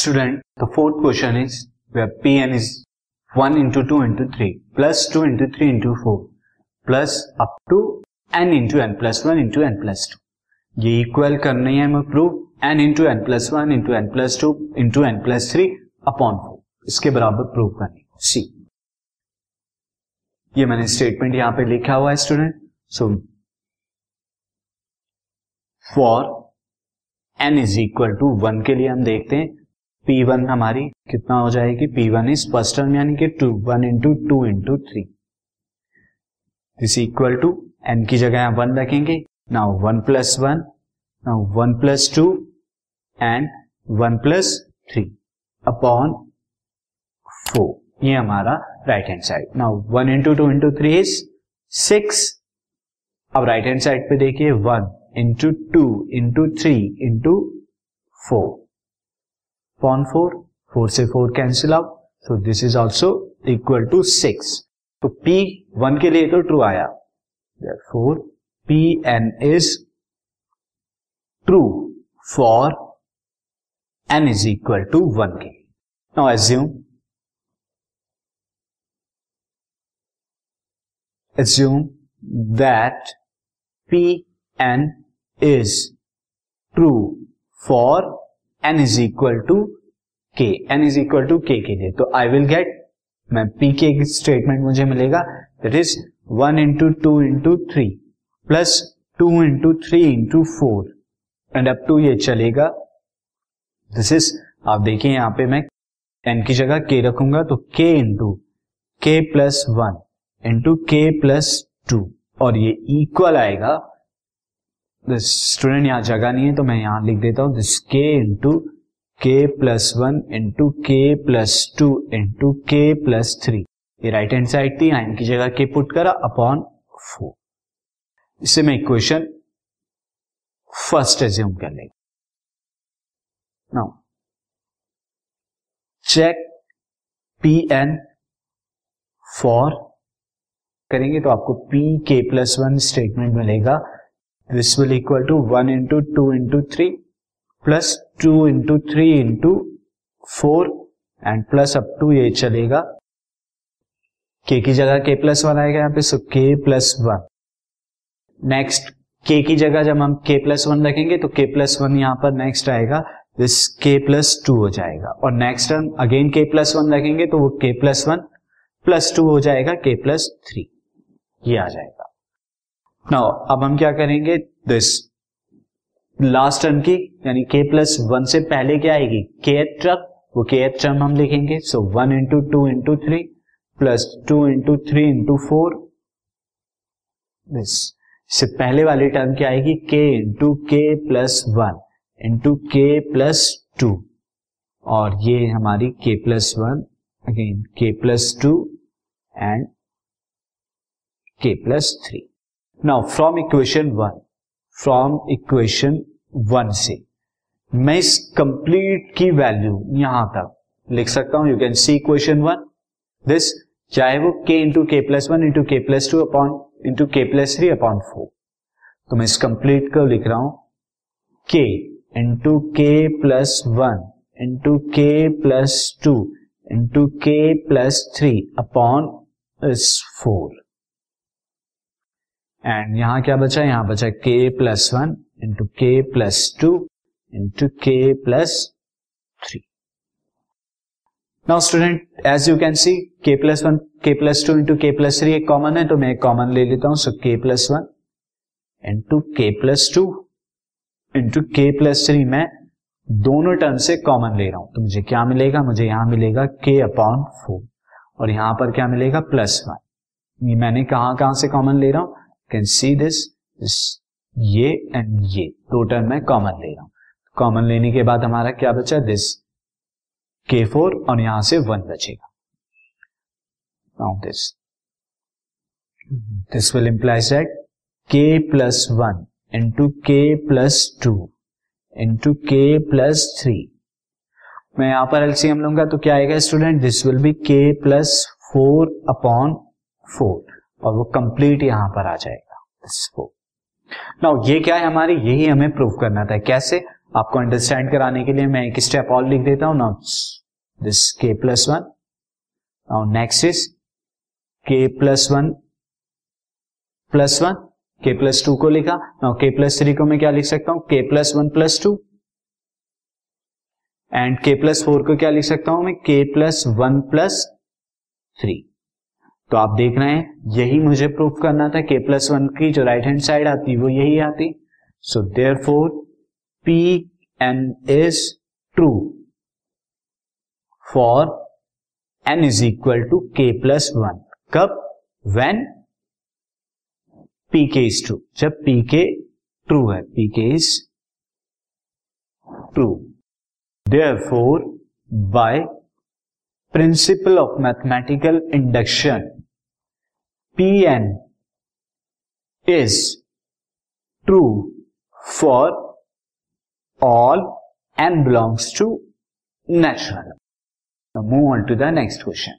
Student, the fourth question is where Pn is 1 into 2 into 3 plus 2 into 3 into 4 plus up to n into n plus 1 into n plus 2. ये equal करनी है हमें prove n into N plus one into N plus two into N plus three upon four इसके बराबर prove करनी सी ये मैंने statement यहाँ पे लिखा हुआ है student so for N is equal to one के लिए हम देखते हैं। पी वन हमारी कितना हो जाएगी? P one is first term यानी कि two one into two into three this equal to N की जगह यहाँ वन रखेंगे। Now one plus one now one plus two and one plus three upon four ये हमारा right hand side now one into two into three is six अब right hand side पे देखिए one into two into three into four upon four four से four cancel out so this is also equal to six तो P one के लिए तो true आया। Four P N is true for N is equal to one के now assume assume that p n is true for n is equal to K N is equal to k के लिए। तो I will get मैं p के statement मुझे मिलेगा। That is one into two into three plus two into three into four and up to ये चलेगा। This is आप देखिए यहाँ पे मैं एन की जगह के रखूँगा तो K into K plus one into K plus two और ये इक्वल आएगा। स्टूडेंट यहाँ जगह नहीं है तो मैं यहाँ लिख देता हूँ। This K into K plus one into K plus two into K plus three ये राइट हैंड साइड थी, यहाँ इनकी जगह के पुट करा अपॉन फोर इससे मैं इक्वेशन फ़र्स्ट एज्यूम कर लेगा। Now check P N for करेंगे तो आपको P K plus one statement मिलेगा। This will equal to one into two into three plus two into three into four and plus up to ये चलेगा। K की जगह के प्लस वन आएगा यहाँ पे सो के प्लस वन नेक्स्ट के की जगह जब हम के प्लस वन रखेंगे तो के प्लस वन यहाँ पर नेक्स्ट आएगा। दिस के प्लस टू हो जाएगा। और next term again K plus one रखेंगे तो वो k plus one plus two हो जाएगा के प्लस थ्री ये आ जाएगा। नाउ अब हम क्या करेंगे? दिस लास्ट टर्म की, यानी के प्लस वन से पहले क्या आएगी? के टर्म वो के टर्म हम लिखेंगे। So one into two into three plus two into three into four this इससे पहले वाली टर्म क्या आएगी? K into K plus one into K plus two और ये हमारी K plus one again K plus two and K plus three now from equation one from equation one से, मैं इस कंप्लीट की वैल्यू यहाँ तक लिख सकता हूँ। You can see equation one this चाहे वो K into K plus one into K plus two upon into K plus three upon four तो मैं इस कंप्लीट को लिख रहा हूँ। K into K plus one into K plus two into K plus three upon इस four and यहाँ क्या बचा यहाँ बचा K plus one into K plus two into K plus three now student as you can see K plus one K plus two into K plus three एक common है तो मैं एक कॉमन ले लेता हूँ। So K plus one into K plus two into K plus three मैं दोनों टर्म से कॉमन ले रहा हूँ। तो मुझे क्या मिलेगा? मुझे यहाँ मिलेगा के अपॉन फोर और यहाँ पर क्या मिलेगा? प्लस वन मैंने कहाँ कहाँ से कॉमन ले रहा हूँ? कैन सी दिस ये एंड ये. दो टर्म मैं कॉमन ले रहा हूँ. कॉमन लेने के बाद हमारा क्या बचा? दिस के फोर और यहाँ से वन बचेगा. Now this this will implies that K plus one into K plus two into K plus three मैं यहाँ पर एलसीएम लूँगा तो क्या आएगा student this will be K plus four upon four और वो कंप्लीट यहाँ पर आ जाएगा नाउ ये क्या है हमारी? यही हमें प्रूव करना था। कैसे? आपको अंडरस्टैंड कराने के लिए मैं एक स्टेप और लिख देता हूँ। Now this k plus one now next is k plus one plus one k plus two को लिखा। नाउ के प्लस थ्री को मैं क्या लिख सकता हूँ? K plus one plus two and k plus four को क्या लिख सकता हूँ मैं? K plus one plus three तो आप देख रहे हैं, यही मुझे प्रूफ करना था के प्लस वन की जो राइट हैंड साइड आती, वो यही आती। So therefore P n is true for n is equal to k plus one कब? When P k is true जब पी के ट्रू है P k is true therefore by principle of mathematical induction Pn is true for all n belongs to natural. Now move on to the next question.